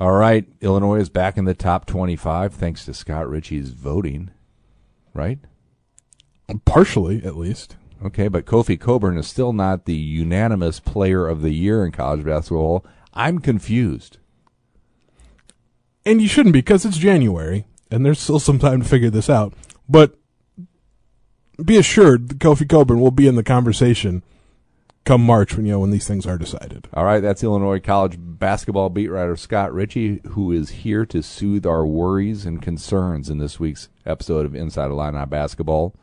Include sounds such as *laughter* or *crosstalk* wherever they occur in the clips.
All right, Illinois is back in the top 25 thanks to Scott Ritchie's voting, right? Partially, at least. Okay, but Kofi Cockburn is still not the unanimous player of the year in college basketball. I'm confused. And you shouldn't be because it's January and there's still some time to figure this out. But be assured that Kofi Cockburn will be in the conversation come March when you know when these things are decided. All right, that's Illinois college basketball beat writer Scott Ritchie, who is here to soothe our worries and concerns in this week's episode of Inside Illini Basketball.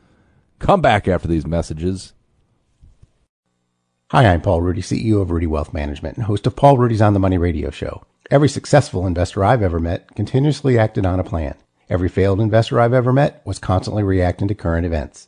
Come back after these messages. Hi, I'm Paul Rudy, CEO of Rudy Wealth Management and host of Paul Rudy's On the Money radio show. Every successful investor I've ever met continuously acted on a plan. Every failed investor I've ever met was constantly reacting to current events.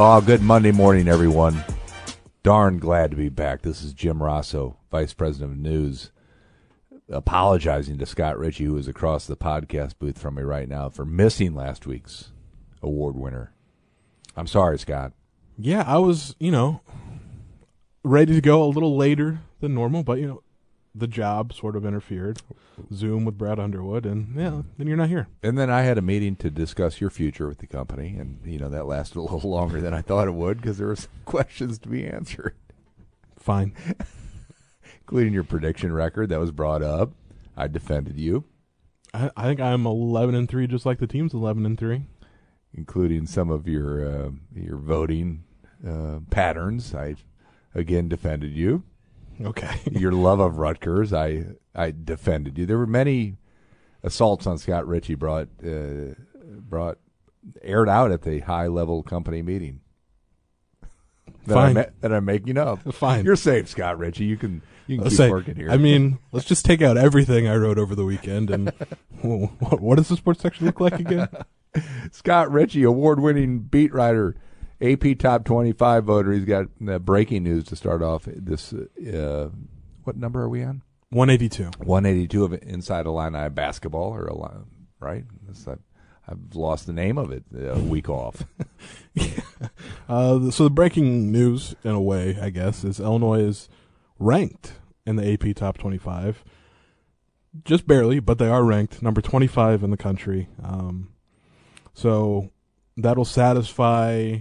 Oh, good Monday morning, everyone. Darn glad to be back. This is Jim Rosso, Vice President of News, apologizing to Scott Ritchie, who is across the podcast booth from me right now, for missing last week's award winner. I'm sorry, Scott. Yeah, I was, you know, ready to go a little later than normal, but you know, the job sort of interfered. Zoom with Brad Underwood, and yeah, then you're not here. And then I had a meeting to discuss your future with the company, and you know that lasted a little *laughs* longer than I thought it would because there were some questions to be answered, Fine. *laughs* including your prediction record that was brought up. I defended you, I, I think I'm 11 and three, just like the team's 11 and three. including some of your uh, your voting uh, patterns. I again defended you. Okay. *laughs* Your love of Rutgers, I I defended you. There were many assaults on Scott Ritchie brought uh, brought aired out at the high level company meeting. That, Fine. ma- that I'm making up. Fine. You're safe, Scott Ritchie. You can you can Let's keep say, working here. I mean, let's just take out everything I wrote over the weekend, and *laughs* what, what does the sports section look like again? *laughs* Scott Ritchie, award winning beat writer, AP top 25 voter. He's got uh, breaking news to start off this. Uh, what number are we on? 182. 182 of Inside Illini Basketball, or Illini, right? I, I've lost the name of it. A week off. *laughs* *laughs* Uh, so the breaking news, in a way, I guess, is Illinois is ranked in the AP top 25. Just barely, but they are ranked number 25 in the country. Um, so that'll satisfy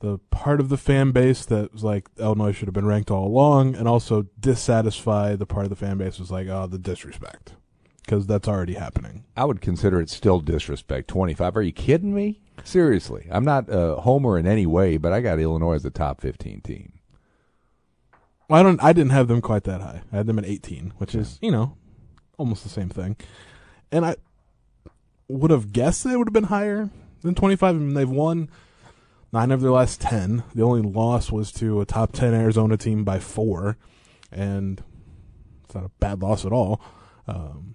the part of the fan base that was like Illinois should have been ranked all along, and also dissatisfy the part of the fan base was like, oh, the disrespect, because that's already happening. I would consider it still disrespect. 25. Are you kidding me? Seriously. I'm not a homer in any way, but I got Illinois as a top 15 team. Well, I don't. I didn't have them quite that high. I had them at 18, which is you know almost the same thing. And I would have guessed they would have been higher than 25. I mean, they've won nine of their last 10. The only loss was to a top 10 Arizona team by four, and it's not a bad loss at all. Um,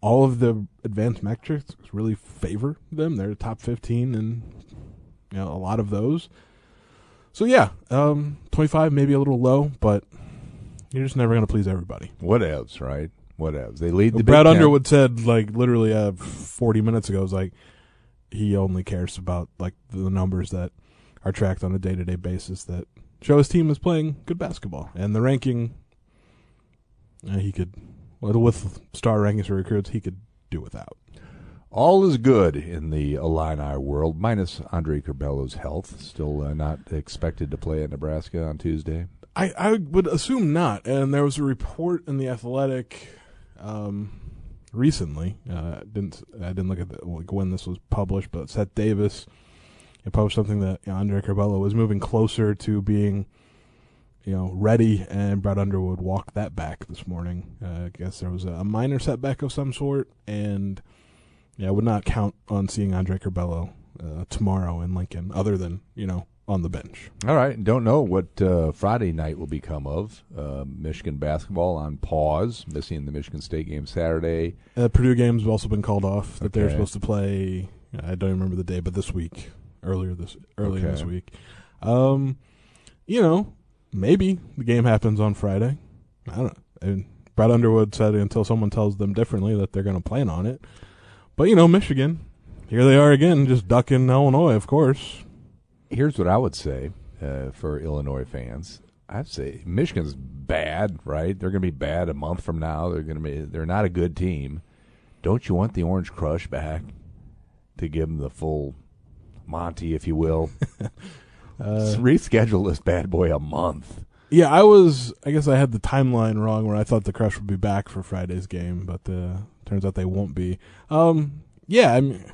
all of the advanced metrics really favor them. They're top 15 and you know a lot of those. So yeah, um, 25 maybe a little low, but you're just never going to please everybody. Whatevs, right? Whatevs. They lead the Brad Big Ten. Underwood said like literally uh, 40 minutes ago It was like he only cares about like the numbers that are tracked on a day-to-day basis that show his team is playing good basketball and the ranking uh, he could with star rankings for recruits he could do without. All is good in the Illini world, minus Andre Curbelo's health. Still uh, not expected to play at Nebraska on Tuesday. I, I would assume not. And there was a report in the Athletic um, recently. Uh, didn't I didn't look at the, like when this was published, but Seth Davis had published something that Andre Curbelo was moving closer to being, you know, ready, and Brad Underwood walked that back this morning. Uh, I guess there was a minor setback of some sort, and yeah, I would not count on seeing Andre Curbelo uh, tomorrow in Lincoln, other than you know on the bench. All right. Don't know what uh, Friday night will become of. Uh, Michigan basketball on pause, missing the Michigan State game Saturday. Uh, Purdue games have also been called off that they're supposed to play. I don't remember the day, but this week, earlier this earlier Okay. this week. Um, you know, maybe the game happens on Friday. I don't know. And Brad Underwood said until someone tells them differently that they're going to plan on it. But you know, Michigan, here they are again, just ducking Illinois, of course. Here's what I would say uh, for Illinois fans. I'd say Michigan's bad, right? They're going to be bad a month from now. They're going to be. They're not a good team. Don't you want the Orange Crush back to give them the full Monty, if you will? *laughs* Uh, Reschedule this bad boy a month. Yeah, I was. I guess I had the timeline wrong where I thought the Crush would be back for Friday's game, but uh, turns out they won't be. Um, yeah, I mean,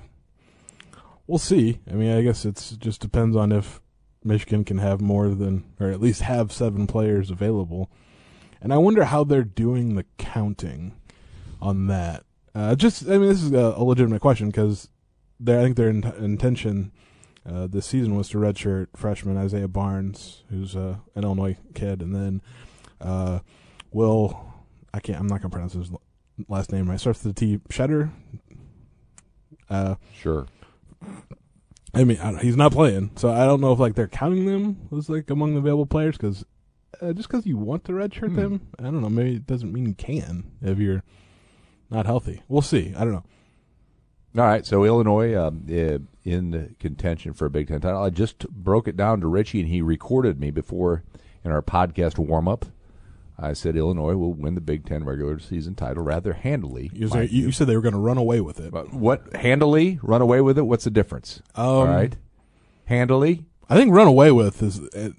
we'll see. I mean, I guess it's just depends on if Michigan can have more than, or at least have seven players available. And I wonder how they're doing the counting on that. Uh, just, I mean, this is a, a legitimate question because I think their in- intention uh, this season was to redshirt freshman Isaiah Barnes, who's uh, an Illinois kid, and then uh, Will. I can't. I'm not gonna pronounce his last name right. Starts with the T. Tschetter. Uh, Sure. I mean, I don't, he's not playing, so I don't know if like they're counting them as like among the available players because uh, just because you want to redshirt Hmm. them, I don't know. Maybe it doesn't mean you can if you're not healthy. We'll see. I don't know. All right, so Illinois um, uh, in contention for a Big Ten title. I just broke it down to Ritchie, and he recorded me before in our podcast warm up. I said Illinois will win the Big Ten regular season title rather handily. You, said, you, said they were going to run away with it. But what handily run away with it? What's the difference? Um, All right, handily. I think run away with is it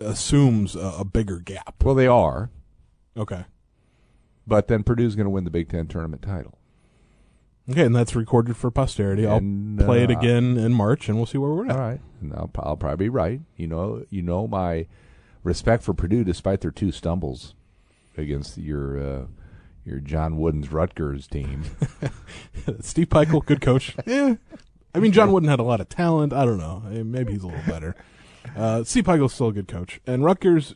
assumes a, a bigger gap. Well, they are, Okay. but then Purdue's going to win the Big Ten tournament title. Okay, and that's recorded for posterity. I'll play it uh, again in March, and we'll see where we're at. All right, and I'll, I'll probably be right. You know, you know my respect for Purdue, despite their two stumbles against your uh, your John Wooden's Rutgers team. *laughs* Steve Pikiell, good coach. *laughs* yeah. I mean, John Wooden had a lot of talent. I don't know. Maybe he's a little better. Uh, Steve Pikiell's still a good coach. And Rutgers,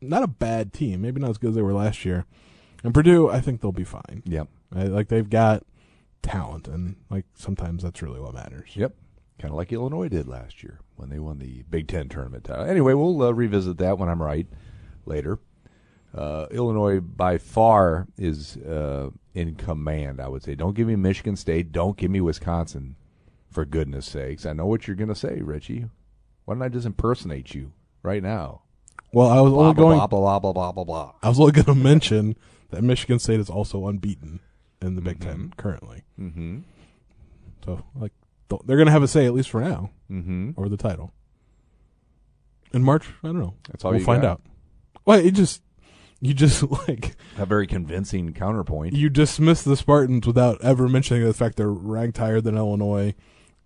not a bad team. Maybe not as good as they were last year. And Purdue, I think they'll be fine. yep, I, like, they've got talent, and, like, sometimes that's really what matters. yep, kind of like Illinois did last year when they won the Big Ten tournament title. Anyway, we'll uh, revisit that when I'm right later. Uh, Illinois by far is uh, in command. I would say. Don't give me Michigan State. Don't give me Wisconsin. For goodness sakes, I know what you're going to say, Ritchie. Why don't I just impersonate you right now? Well, I was Blah only blah going. blah blah blah blah blah blah. I was only going to mention that Michigan State is also unbeaten in the Big Ten Mhm. currently. Mm-hmm. So, like, th- they're going to have a say at least for now Mm-hmm. over the title. In March, I don't know. That's all we'll you find got. out. Well, it just you just *laughs* like A very convincing counterpoint. you dismiss the Spartans without ever mentioning the fact they're ranked higher than Illinois,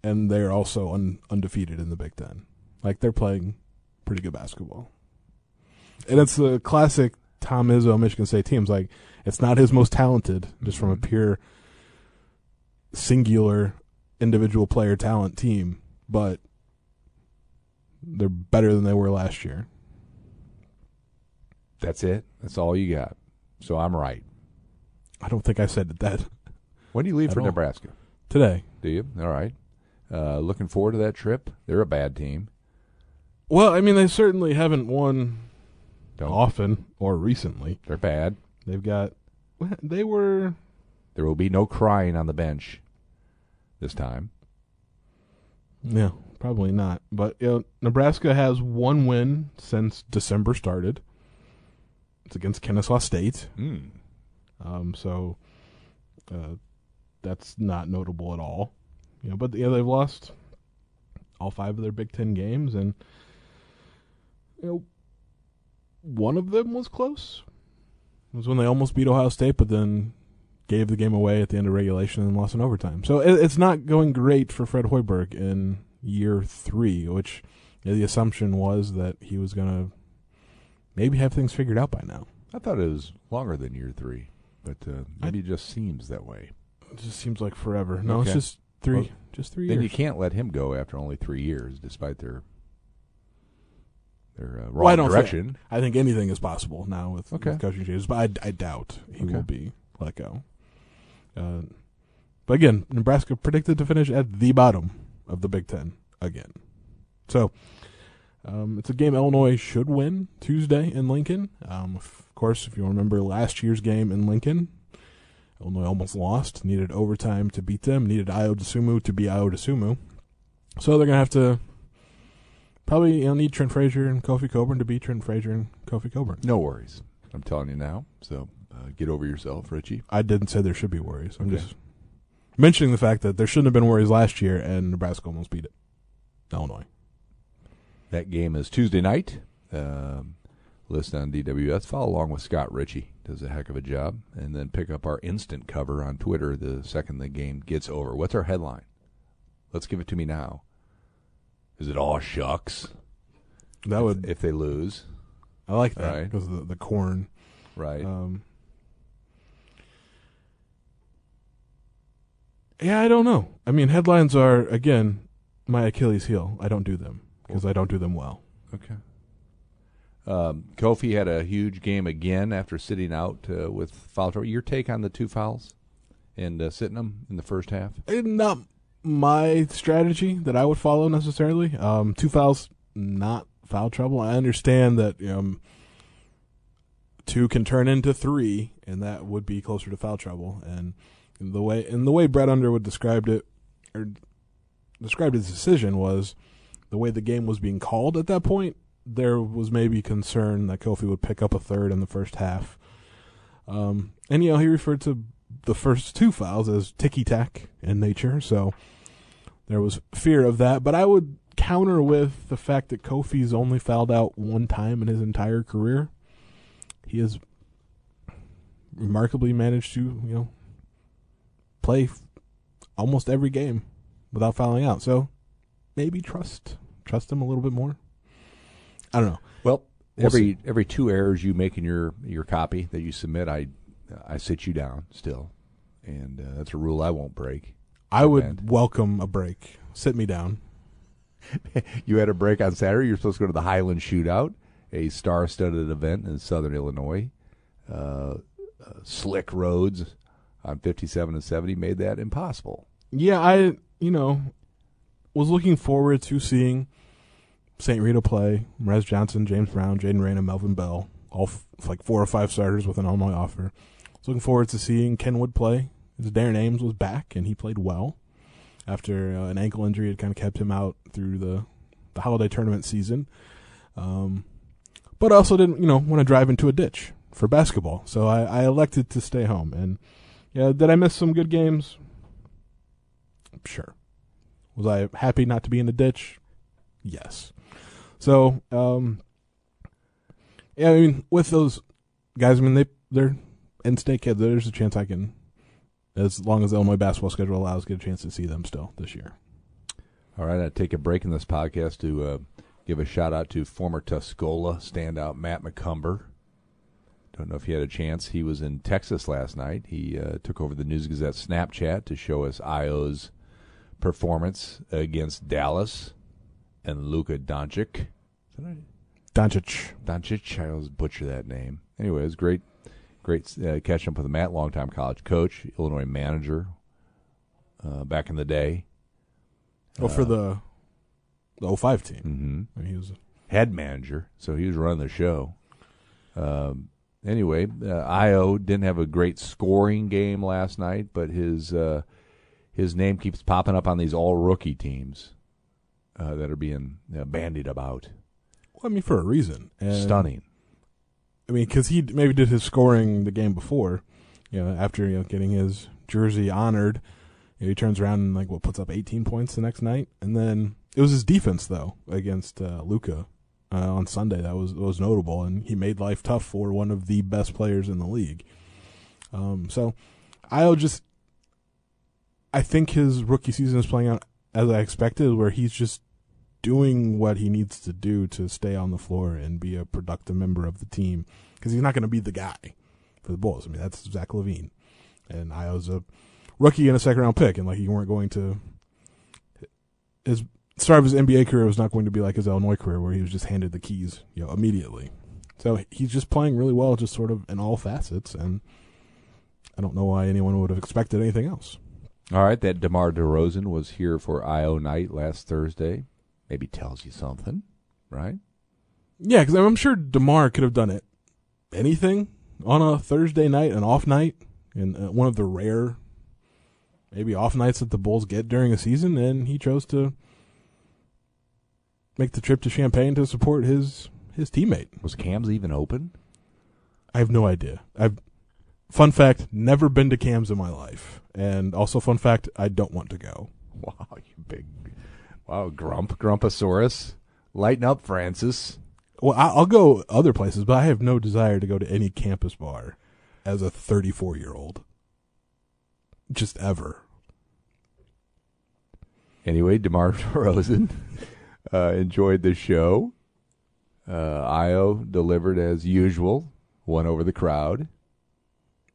and they're also un- undefeated in the Big Ten. Like they're playing pretty good basketball, and it's the classic Tom Izzo Michigan State teams. Like it's not his most talented, just from a Mhm. pure singular individual player talent team, but they're better than they were last year. That's it. That's all you got. So I'm right. I don't think I said that When do you leave for all. Nebraska? today. Do you? All right. Uh, looking forward to that trip. They're a bad team. Well, I mean, they certainly haven't won Don't. often or recently. They're bad. They've got. They were. There will be no crying on the bench this time. Yeah, probably not. But you know, Nebraska has one win since December started. It's against Kennesaw State. Mm. Um, so uh, that's not notable at all. You know, but yeah, they've lost all five of their Big Ten games, and you know, one of them was close. It was when they almost beat Ohio State, but then gave the game away at the end of regulation and lost in overtime. So it, it's not going great for Fred Hoiberg in year three, which the assumption was that he was going to maybe have things figured out by now. I thought it was longer than year three, but uh, maybe it just seems that way. It just seems like forever. No, Okay. it's just three, Well, just three Then years. you can't let him go after only three years, despite their their uh, wrong Well, I don't direction. Think, I think anything is possible now with, Okay. with coaching changes, but I, I doubt he Okay. will be let go. Uh, but again, Nebraska predicted to finish at the bottom of the Big Ten again. So um, it's a game Illinois should win Tuesday in Lincoln. Um, of course, if you remember last year's game in Lincoln, Illinois almost lost, needed overtime to beat them, needed Ayo to be Ayo. So they're gonna have to probably you know, need Trent Frazier and Kofi Cockburn to beat Trent Frazier and Kofi Cockburn. No worries. I'm telling you now. So uh, get over yourself, Ritchie. I didn't say there should be worries. I'm Okay. just mentioning the fact that there shouldn't have been worries last year, and Nebraska almost beat it. Illinois. That game is Tuesday night. Um, listen on DWS. Follow along with Scott Ritchie. Does a heck of a job. And then pick up our instant cover on Twitter the second the game gets over. What's our headline? Let's give it to me now. Is it all shucks? That if, would if they lose, I like that because of the, the corn. right? Um, yeah, I don't know. I mean, headlines are again my Achilles heel. I don't do them because I don't do them well. Okay. Um, Kofi had a huge game again after sitting out uh, with foul trouble. Your take on the two fouls and uh, sitting them in the first half? And not my strategy that I would follow necessarily. Um, two fouls, not foul trouble. I understand that um, two can turn into three, and that would be closer to foul trouble. And the way and the way Brad Underwood described it, or described his decision was the way the game was being called at that point. There was maybe concern that Kofi would pick up a third in the first half. Um, and you know he referred to the first two fouls as ticky tack in nature, so there was fear of that. But I would counter with the fact that Kofi's only fouled out one time in his entire career. He has remarkably managed to, you know, play almost every game without fouling out. So maybe trust trust him a little bit more. I don't know. Well, We'll every see. every two errors you make in your your copy that you submit, I I sit you down still, and uh, that's a rule I won't break. I would welcome a break. Sit me down. *laughs* You had a break on Saturday. You're supposed to go to the Highland Shootout, a star-studded event in Southern Illinois. Uh, uh, slick roads on 57 and 70 made that impossible. Yeah, I you know was looking forward to seeing St. Rita play. Morez Johnson, James Brown, Jaden Rain, and Melvin Bell, all f- like four or five starters with an Illinois offer. Was looking forward to seeing Kenwood play. His Darren Ames was back and he played well after uh, an ankle injury had kind of kept him out through the the holiday tournament season. Um, but also didn't you know want to drive into a ditch for basketball, so I, I elected to stay home. And yeah, did I miss some good games? Sure. Was I happy not to be in the ditch? Yes. So, um, yeah, I mean, with those guys, I mean, they they're in-state kids. There's a chance I can, as long as the Illinois basketball schedule allows, get a chance to see them still this year. All right, I'll take a break in this podcast to uh, give a shout out to former Tuscola standout Matt McCumber. I don't know if he had a chance. He was in Texas last night. He uh, took over the News Gazette Snapchat to show us Ayo's performance against Dallas and Luka Doncic. Is that right? Doncic. Doncic. I always butcher that name. Anyway, it was great, great uh, catching up with Matt, longtime college coach, Illinois manager uh, back in the day. Oh, for the the 05 team. hmm I mean, he was head manager, so he was running the show. Um, anyway, uh, Ayo didn't have a great scoring game last night, but his uh, his name keeps popping up on these all rookie teams uh, that are being bandied about. well, I mean, for a reason. And, Stunning. I mean, because he maybe did his scoring the game before, you know, after you know getting his jersey honored. You know, he turns around and like what puts up 18 points the next night, and then it was his defense though against uh, Luca uh, on Sunday that was was notable, and he made life tough for one of the best players in the league. Um, so I'll just, I think his rookie season is playing out as I expected, where he's just doing what he needs to do to stay on the floor and be a productive member of the team because he's not going to be the guy for the Bulls. I mean, that's Zach LaVine, and Ayo's a rookie and a second round pick, and like you weren't going to. His start of his NBA career was not going to be like his Illinois career, where he was just handed the keys, you know, immediately. So he's just playing really well, just sort of in all facets, and I don't know why anyone would have expected anything else. All right, that DeMar DeRozan was here for Ayo night last Thursday. Maybe tells you something, right? Yeah, because I'm sure DeMar could have done it. Anything on a Thursday night, an off night, and uh, one of the rare, maybe off nights that the Bulls get during a season, and he chose to make the trip to Champaign to support his his teammate. Was Kam's even open? I have no idea. I've fun fact, never been to Kam's in my life, and also fun fact, I don't want to go. *laughs* Wow, you big, wow, Grump, Grumpasaurus, lighten up, Francis. Well, I'll go other places, but I have no desire to go to any campus bar as a 34 year old. Just ever. Anyway, DeMar *laughs* DeRozan uh, enjoyed the show. Uh, Ayo delivered as usual, won over the crowd.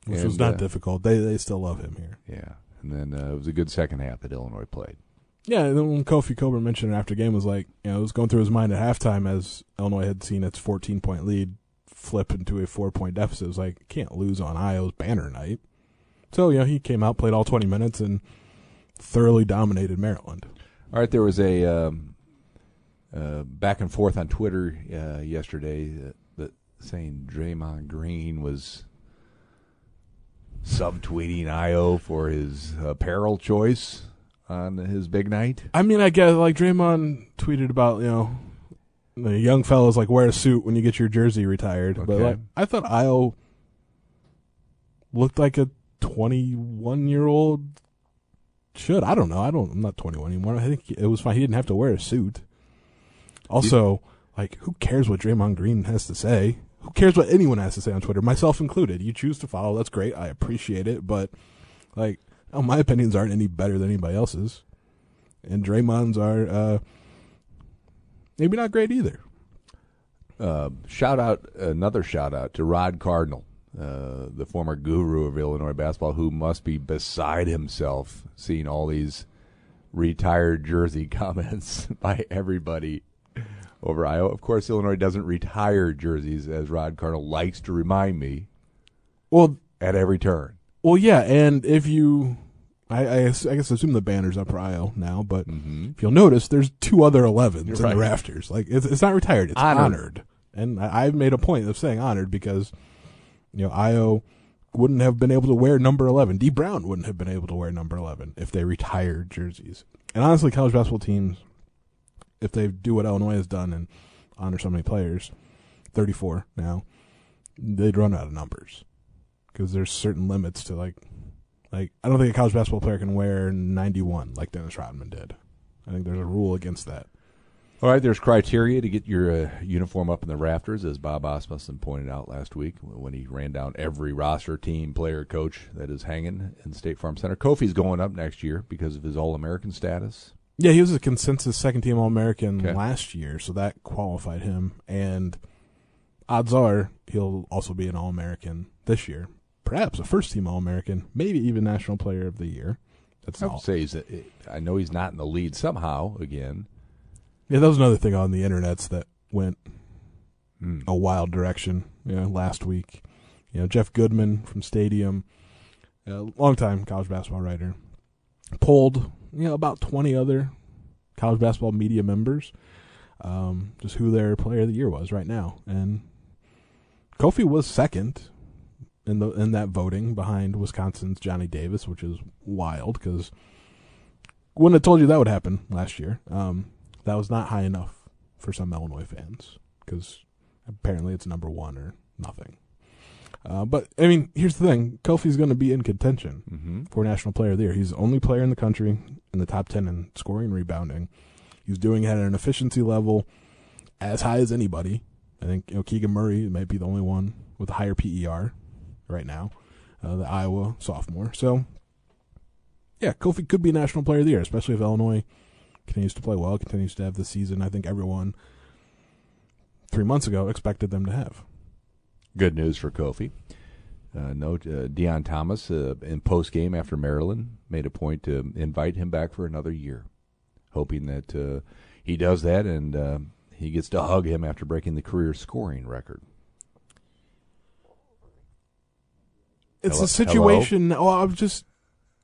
Which was not uh, difficult. They they still love him here. Yeah, and then uh, it was a good second half that Illinois played. Yeah, and then when Kofi Cockburn mentioned it after game was like, you know, it was going through his mind at halftime as Illinois had seen its 14 point lead flip into a four point deficit. It was like, can't lose on Ayo's banner night. So, you know, he came out, played all 20 minutes, and thoroughly dominated Maryland. All right, there was a um, uh, back and forth on Twitter uh, yesterday that, that saying Draymond Green was subtweeting Ayo for his apparel choice on his big night. I mean, I guess, like, Draymond tweeted about, you know, the young fellas, like, wear a suit when you get your jersey retired. But, like, I thought Ayo looked like a 21 year old should. I don't know. I don't. I'm not 21 anymore. I think it was fine. He didn't have to wear a suit. Also, like, who cares what Draymond Green has to say? Who cares what anyone has to say on Twitter, myself included? You choose to follow. That's great. I appreciate it. But, like, oh, my opinions aren't any better than anybody else's, and Draymond's are uh, maybe not great either. Uh, shout out another shout out to Rod Cardinal, uh, the former guru of Illinois basketball, who must be beside himself seeing all these retired jersey *laughs* comments *laughs* by everybody over Iowa. Of course, Illinois doesn't retire jerseys, as Rod Cardinal likes to remind me Well, at every turn. well, yeah, and if you, I, I, guess- I guess assume the banner's up for Ayo now, but Mm-hmm. if you'll notice, there's two other 11s in Right. the rafters. Like it's, it's not retired; it's Honored. honored. And I, I've made a point of saying honored because, you know, Ayo wouldn't have been able to wear number 11. Dee Brown wouldn't have been able to wear number 11 if they retired jerseys. And honestly, college basketball teams, if they do what Illinois has done and honor so many players, 34 now, they'd run out of numbers because there's certain limits to like, like I don't think a college basketball player can wear 91 like Dennis Rodman did. I think there's a rule against that. All right, there's criteria to get your uh, uniform up in the rafters, as Bob Asmussen pointed out last week when he ran down every roster, team, player, coach that is hanging in State Farm Center. Kofi's going up next year because of his All American status. Yeah, he was a consensus second team All American Okay. last year, so that qualified him. And odds are he'll also be an All American this year. Perhaps a first team All American, maybe even National Player of the Year. That's I all. would say he's. I know he's not in the lead somehow. Again, Yeah, that was another thing on the internets that went Hmm. a wild direction. You know, last week, you know Jeff Goodman from Stadium, a longtime college basketball writer, polled you know about twenty other college basketball media members, um, just who their player of the year was right now, and Kofi was second in the in that voting behind Wisconsin's Johnny Davis, which is wild because wouldn't have told you that would happen last year. Um, that was not high enough for some Illinois fans because apparently it's number one or nothing. Uh, but I mean, here's the thing: Kofi's going to be in contention mm-hmm. for National Player of the Year. He's the only player in the country in the top ten in scoring and rebounding. He's doing it at an efficiency level as high as anybody. I think you know Keegan Murray might be the only one with a higher PER right now, uh, the Iowa sophomore. So, yeah, Kofi could be National Player of the Year, especially if Illinois continues to play well, continues to have the season. I think everyone three months ago expected them to have. Good news for Kofi. Uh, no, uh, Deon Thomas uh, in post game after Maryland made a point to invite him back for another year. hoping that uh, he does that and uh, he gets to hug him after breaking the career scoring record. It's Hello- a situation. Well, I'm just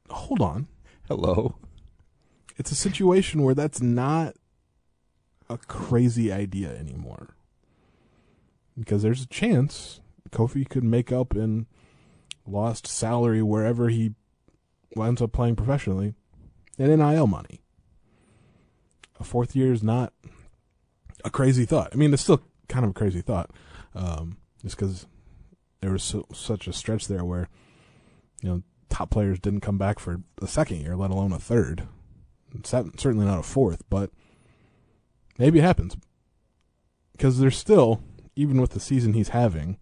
hold on. Hello. It's a situation where that's not a crazy idea anymore. Because there's a chance Kofi could make up in lost salary wherever he winds up playing professionally and NIL money. A fourth year is not a crazy thought. I mean, it's still kind of a crazy thought, um, just because there was so, such a stretch there where, you know, top players didn't come back for a second year, let alone a third. Certainly not a fourth, but maybe it happens because there's still, even with the season he's having,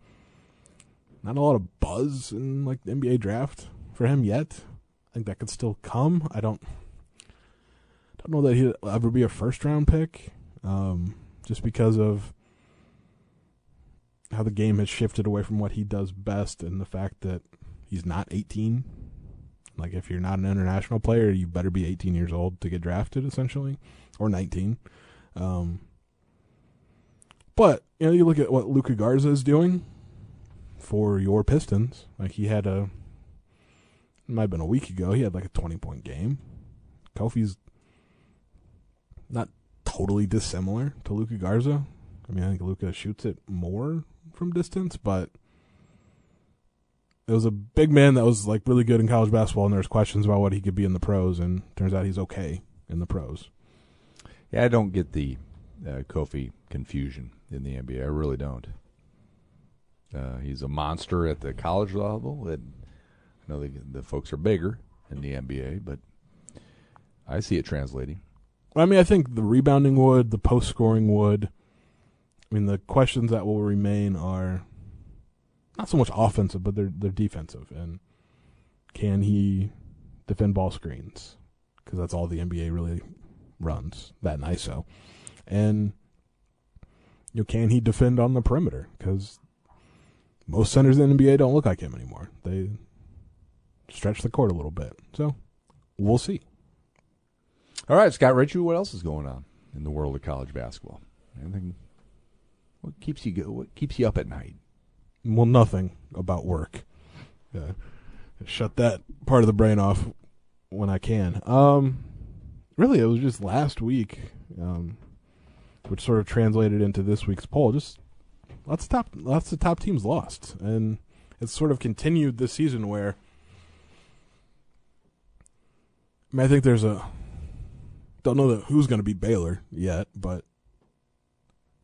not a lot of buzz in like the NBA draft for him yet. I think that could still come. I don't don't know that he'll ever be a first round pick, um, just because of how the game has shifted away from what he does best and the fact that he's not 18. Like if you're not an international player, you better be 18 years old to get drafted, essentially, or 19. Um, but you know, you look at what Luka Garza is doing for your Pistons. Like he had a, it might have been a week ago. He had like a 20 point game. Kofi's not totally dissimilar to Luka Garza. I mean, I think Luka shoots it more from distance, but it was a big man that was like really good in college basketball, and there was questions about what he could be in the pros, and turns out he's okay in the pros. Yeah, I don't get the uh, Kofi confusion in the NBA. I really don't. Uh, he's a monster at the college level. And I know the, the folks are bigger in the NBA, but I see it translating. I mean, I think the rebounding would, the post scoring would. I mean, the questions that will remain are not so much offensive, but they're they're defensive, and can he defend ball screens? Because that's all the NBA really runs that and ISO, and you know, can he defend on the perimeter? Because most centers in the NBA don't look like him anymore. They stretch the court a little bit, so we'll see. All right, Scott Ritchie, what else is going on in the world of college basketball? Anything? What keeps you go, What keeps you up at night? well, nothing about work. Yeah. Shut that part of the brain off when I can. Um, really, it was just last week, um, which sort of translated into this week's poll. Just lots of top, lots of top teams lost, and it's sort of continued this season where. I, mean, I think there's a. Don't know who's going to be Baylor yet, but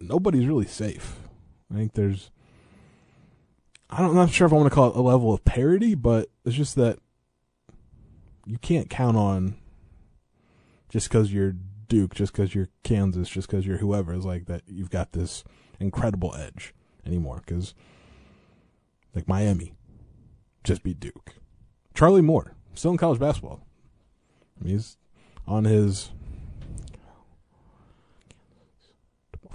nobody's really safe. I think there's I don't, I'm not sure if I want to call it a level of parity, but it's just that you can't count on just because you're Duke, just because you're Kansas, just because you're whoever is like that. You've got this incredible edge anymore. Because like Miami, just beat Duke. Charlie Moore still in college basketball. I mean, he's on his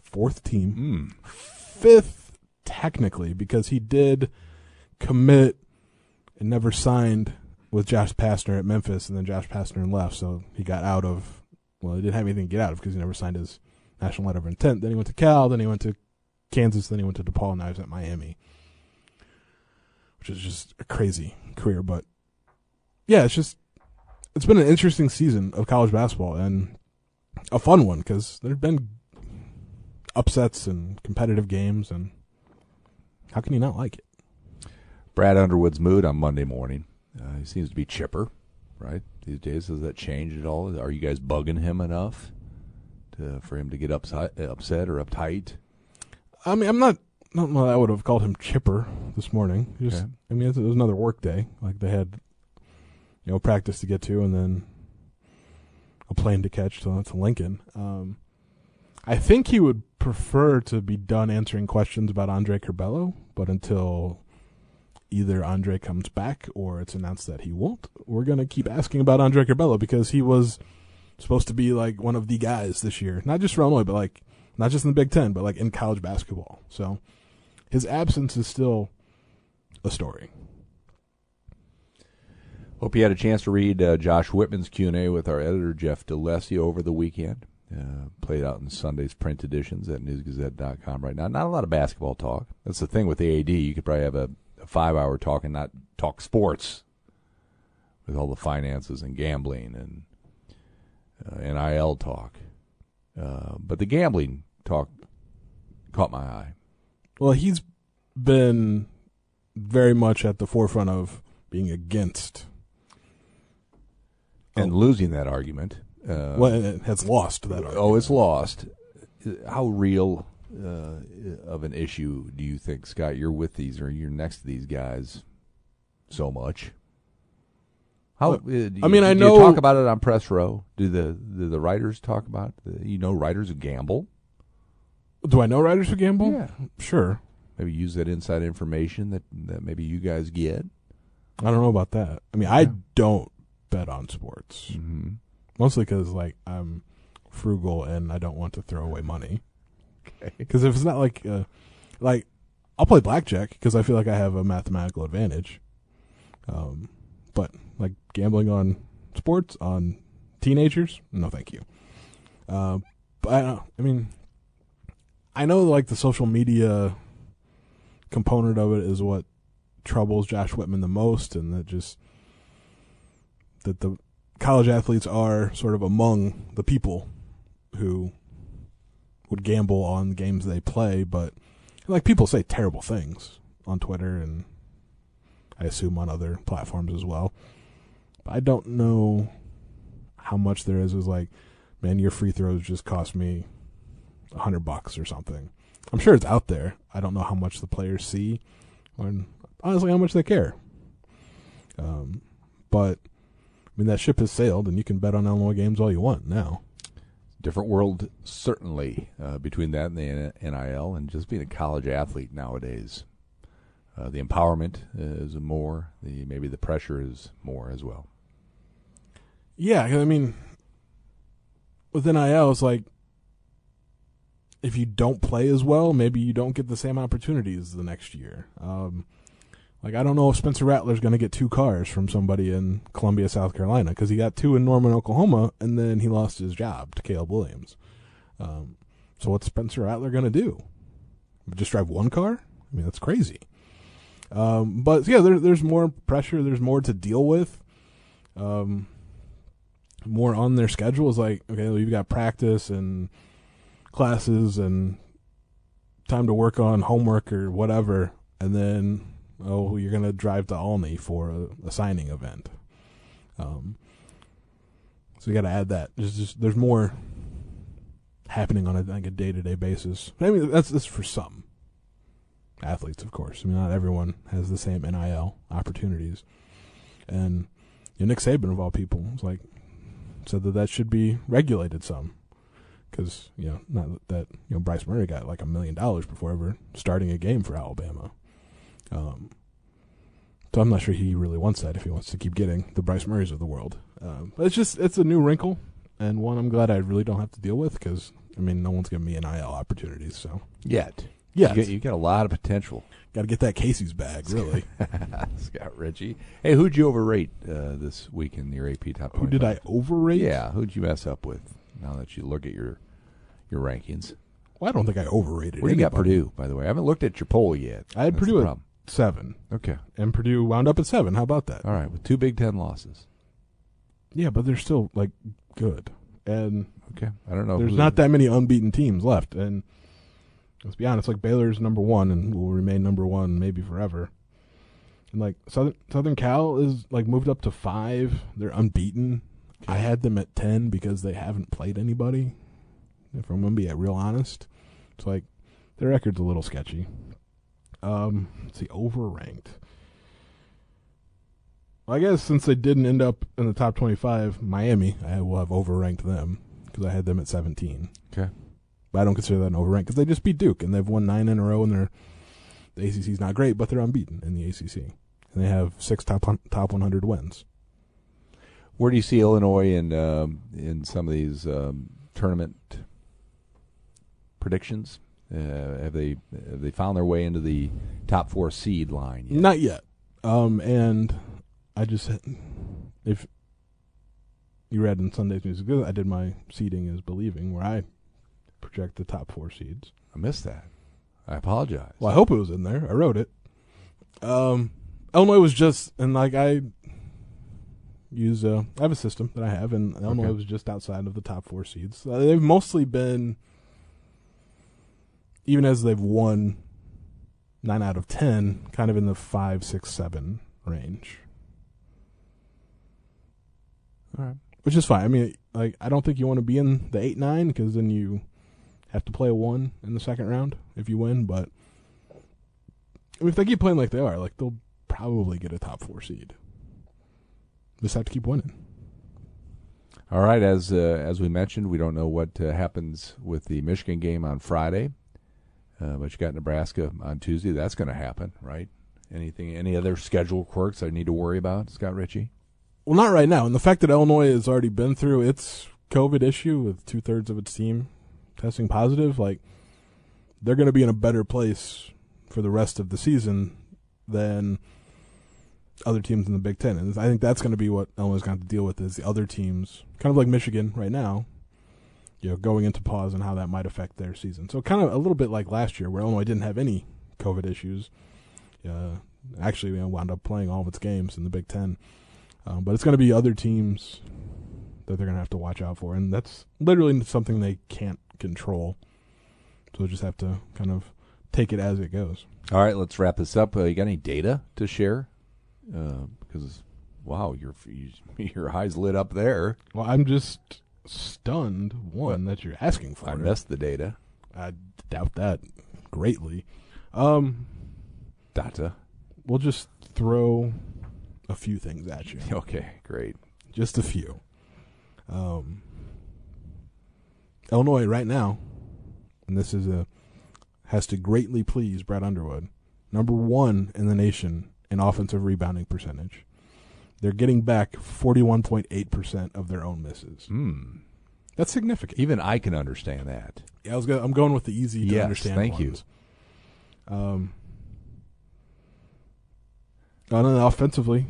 fourth team Mm. fifth technically because he did commit and never signed with Josh Pastner at Memphis, and then Josh Pastner left, so he got out of. Well, he didn't have anything to get out of because he never signed his national letter of intent. Then he went to Cal, then he went to Kansas, then he went to DePaul, and now he's at Miami, which is just a crazy career. But yeah, it's just it's been an interesting season of college basketball and a fun one because there've been upsets and competitive games, and how can you not like it? Brad Underwood's mood on Monday morning. Uh, he seems to be chipper, right? These days, has that changed at all? Are you guys bugging him enough to, for him to get upset, upset or uptight? I mean, I'm not. Know. that I would have called him chipper this morning. Just, Okay. I mean, it was another work day. Like they had, you know, practice to get to, and then a plane to catch to, to Lincoln. Um, I think he would prefer to be done answering questions about Andre Curbelo, but until either Andre comes back or it's announced that he won't, we're gonna keep asking about Andre Curbelo because he was supposed to be like one of the guys this year, not just for Illinois, but like not just in the Big Ten, but like in college basketball. So his absence is still a story. Hope you had a chance to read uh, Josh Whitman's Q&A with our editor, Jeff D'Alessio, over the weekend. Uh, played out in Sunday's print editions at newsgazette.com right now. Not a lot of basketball talk. That's the thing with the AD. You could probably have a, a five-hour talk and not talk sports with all the finances and gambling and uh, NIL talk. Uh, but the gambling talk caught my eye. Well, he's been very much at the forefront of being against and Oh. losing that argument. Uh, well, it has lost that. Oh, it's lost. How real uh, of an issue do you think, Scott? You're with these, or you're next to these guys so much. How? Well, uh, do I you- mean, I know- you talk about it on press row. Do the do the writers talk about? The, you know, writers who gamble. Do I know writers who gamble? Yeah. Sure. Maybe use that inside information that that maybe you guys get. I don't know about that. I mean, I don't bet on sports Mm-hmm. mostly because like I'm frugal and I don't want to throw away money. Because *laughs* if it's not like, uh, like I'll play blackjack because I feel like I have a mathematical advantage. Um, but like gambling on sports on teenagers, no, thank you. Uh, but I, I mean, I know like the social media component of it is what troubles Josh Whitman the most, and that just that the college athletes are sort of among the people who would gamble on games they play, but like people say terrible things on Twitter and I assume on other platforms as well. But I don't know how much there is is like, man, your free throws just cost me a hundred bucks or something. I'm sure it's out there. I don't know how much the players see or honestly how much they care. Um, but I mean that ship has sailed and you can bet on Illinois games all you want now. Different world certainly uh, between that and the NIL and just being a college athlete nowadays. Uh, the empowerment is more. The maybe the pressure is more as well. Yeah, I mean, with NIL, it's like if you don't play as well, maybe you don't get the same opportunities the next year. Um, like I don't know if Spencer Rattler's going to get two cars from somebody in Columbia, South Carolina, because he got two in Norman, Oklahoma, and then he lost his job to Caleb Williams. Um, so what's Spencer Rattler going to do? Just drive one car? I mean, that's crazy. Um, but yeah, there, there's more pressure. There's more to deal with. Um, more on their schedule is like, okay, well, you've got practice and classes and time to work on homework or whatever, and then oh, you're gonna drive to Olney for a, a signing event. Um, so you got to add that. There's just there's more happening on a, like a day to day basis. I mean, that's that's for some athletes, of course. I mean, not everyone has the same NIL opportunities, and you know, Nick Saban of all people was like said that that should be regulated some because you know not that you know Bryce Murray got like a million dollars before ever starting a game for Alabama. Um, so I'm not sure he really wants that if he wants to keep getting the Bryce Murrays of the world. Um, but it's just it's a new wrinkle and one I'm glad I really don't have to deal with because I mean no one's giving me an IL opportunities. So Yet, yeah, you got, you got a lot of potential. got to get that Casey's bag really. *laughs* Scott Ritchie. Hey, who'd you overrate uh, this week in your AP top? Who did I overrate? Yeah, who'd you mess up with? Now that you look at your your rankings, Well, I don't think I overrated. where do you got. Purdue? By the way, I haven't looked at your poll yet. I had That's Purdue at problem. Seven, Okay, and Purdue wound up at seven. How about that? all right, with two Big Ten losses. Yeah, but they're still like good, and Okay, I don't know. there's who- not that many unbeaten teams left. And let's be honest, like Baylor's number one and will remain number one maybe forever. And like Southern Southern Cal is like moved up to five. They're unbeaten. I had them at ten because they haven't played anybody. If I'm gonna be real honest, it's like their record's a little sketchy. Um, let's see, overranked. Well, I guess since they didn't end up in the top 25, Miami, I will have overranked them because I had them at 17. Okay. But I don't consider that an overrank because they just beat Duke and they've won nine in a row and they're the ACC's not great, but they're unbeaten in the ACC and they have six top top 100 wins. Where do you see Illinois in um, in some of these um, tournament predictions? Uh, have they have they found their way into the top four seed line? Yet? Not yet. Um, and I just if you read in Sunday's Music I did my seeding is believing where I project the top four seeds. I missed that. I apologize. Well, I hope it was in there. I wrote it. Um, Illinois was just and like I use uh, I have a system that I have, and Illinois Okay. was just outside of the top four seeds. Uh, they've mostly been, even as they've won nine out of ten, kind of in the five, six, seven range, All right. which is fine. I mean, like I don't think you want to be in the eight nine because then you have to play a one in the second round if you win. But I mean, if they keep playing like they are, like they'll probably get a top four seed. Just have to keep winning. All right, as uh, as we mentioned, we don't know what uh, happens with the Michigan game on Friday, uh, but you got Nebraska on Tuesday. That's going to happen, right? Anything, any other schedule quirks I need to worry about, Scott Ritchie? Well, not right now. And the fact that Illinois has already been through its COVID issue with two thirds of its team testing positive, like they're going to be in a better place for the rest of the season than other teams in the Big Ten. And I think that's going to be what Illinois is going to have to deal with is the other teams, kind of like Michigan right now, you know, going into pause and how that might affect their season. So kind of a little bit like last year where Illinois didn't have any COVID issues. Uh, actually, you know, wound up playing all of its games in the Big Ten. Um, but it's going to be other teams that they're going to have to watch out for, and that's literally something they can't control. So they just have to kind of take it as it goes. All right, let's wrap this up. Uh, you got any data to share? Uh, because wow, your *laughs* your eyes lit up there. Well, I'm just stunned one that you're asking for. I it. missed the data. I doubt that greatly. Um, Data. we'll just throw a few things at you. *laughs* Okay, great. just a few. Um, Illinois right now, and this is a has to greatly please Brad Underwood, number one in the nation in offensive rebounding percentage. They're getting back forty one point eight percent of their own misses. Hmm. That's significant. Even I can understand that. Yeah, I was go- I'm going with the easy to Yes, understand. thank you. ones. Um, and then offensively,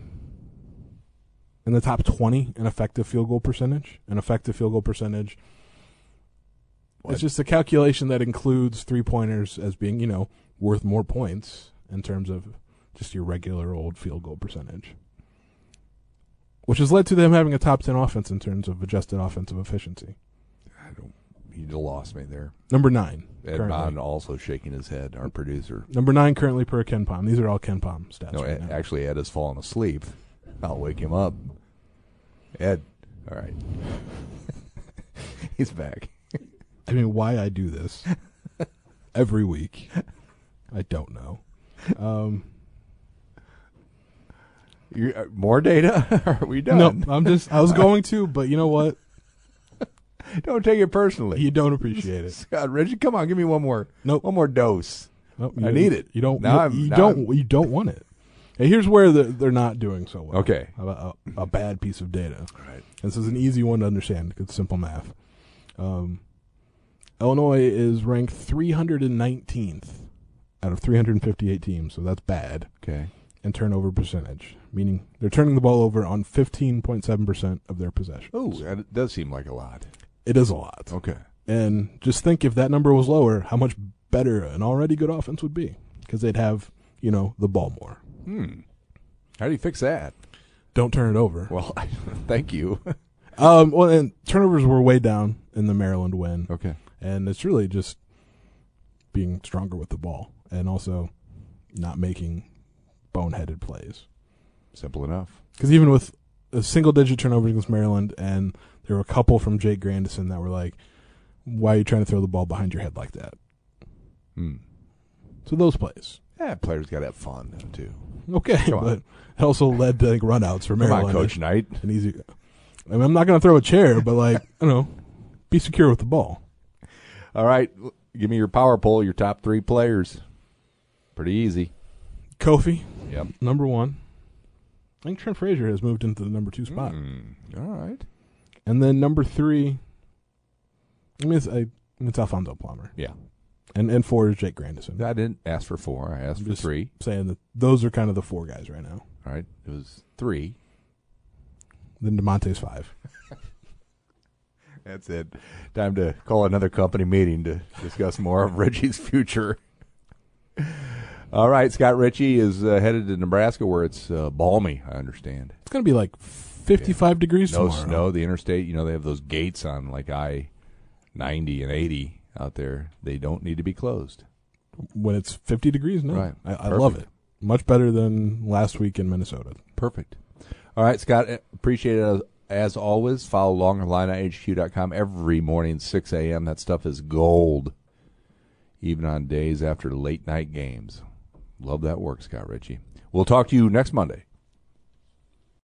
in the top 20 in effective field goal percentage, an effective field goal percentage. It's just a calculation that includes three pointers as being, you know, worth more points in terms of just your regular old field goal percentage. Which has led to them having a top 10 offense in terms of adjusted offensive efficiency. I don't. You lost me there. Number nine. Ed currently. Also shaking his head. Our producer. Number nine currently per KenPom. These are all KenPom stats. No, right Ed, actually, Ed has fallen asleep. I'll wake him up. Ed, all right. *laughs* He's back. I mean, why I do this *laughs* every week, I don't know. Um, You uh, more data? *laughs* Are we done? no, I'm just. I was going to, but you know what? *laughs* Don't take it personally. You don't appreciate it. *laughs* Scott, Ritchie, come on, give me one more. Nope. One more dose. Nope, I need it. You don't. Now you, you don't. I'm- You don't want it. Hey, here's where the, they're not doing so well. Okay. A, a, a bad piece of data. Right. This is an easy one to understand. It's simple math. Um, Illinois is ranked 319th out of 358 teams, so that's bad. Okay. And turnover percentage, meaning they're turning the ball over on 15.7% of their possessions. Oh, that does seem like a lot. It is a lot. Okay. And just think if that number was lower, how much better an already good offense would be because they'd have, you know, the ball more. Hmm. How do you fix that? Don't turn it over. Well, *laughs* thank you. *laughs* Um, well, and turnovers were way down in the Maryland win. okay. And it's really just being stronger with the ball and also not making boneheaded plays. Simple enough. Because even with a single digit turnovers against Maryland, and there were a couple from Jake Grandison that were like, why are you trying to throw the ball behind your head like that? Hmm. So those plays. Yeah, players got to have fun too. Okay, Come on. but it also led to like, runouts for Come Maryland. on, Coach Knight. An easy. I mean, I'm not going to throw a chair, but like, *laughs* you know, be secure with the ball. All right, give me your power poll, your top three players. Pretty easy. Kofi, Yep. number one. I think Trent Frazier has moved into the number two spot. Hmm. All right. And then number three, I mean, it's, I, it's Alfonso Plummer. Yeah. And and four is Jake Grandison. I didn't ask for four. I asked for Just- three. saying that those are kind of the four guys right now. All right. It was three. then Da'Monte's five. *laughs* That's it. Time to call another company meeting to discuss more of Ritchie's future. *laughs* All right, Scott Ritchie is uh, headed to Nebraska where it's uh, balmy, I understand. It's going to be like 55 degrees No tomorrow. snow. The interstate, you know, they have those gates on like I 90 and 80 out there. They don't need to be closed. When it's 50 degrees, no. Right. I, I love it. Much better than last week in Minnesota. Perfect. All right, Scott, uh, appreciate it as, as always. Follow along at IlliniHQ.com every morning, 6 a.m. That stuff is gold, even on days after late night games. Love that work, Scott Ritchie. We'll talk to you next Monday.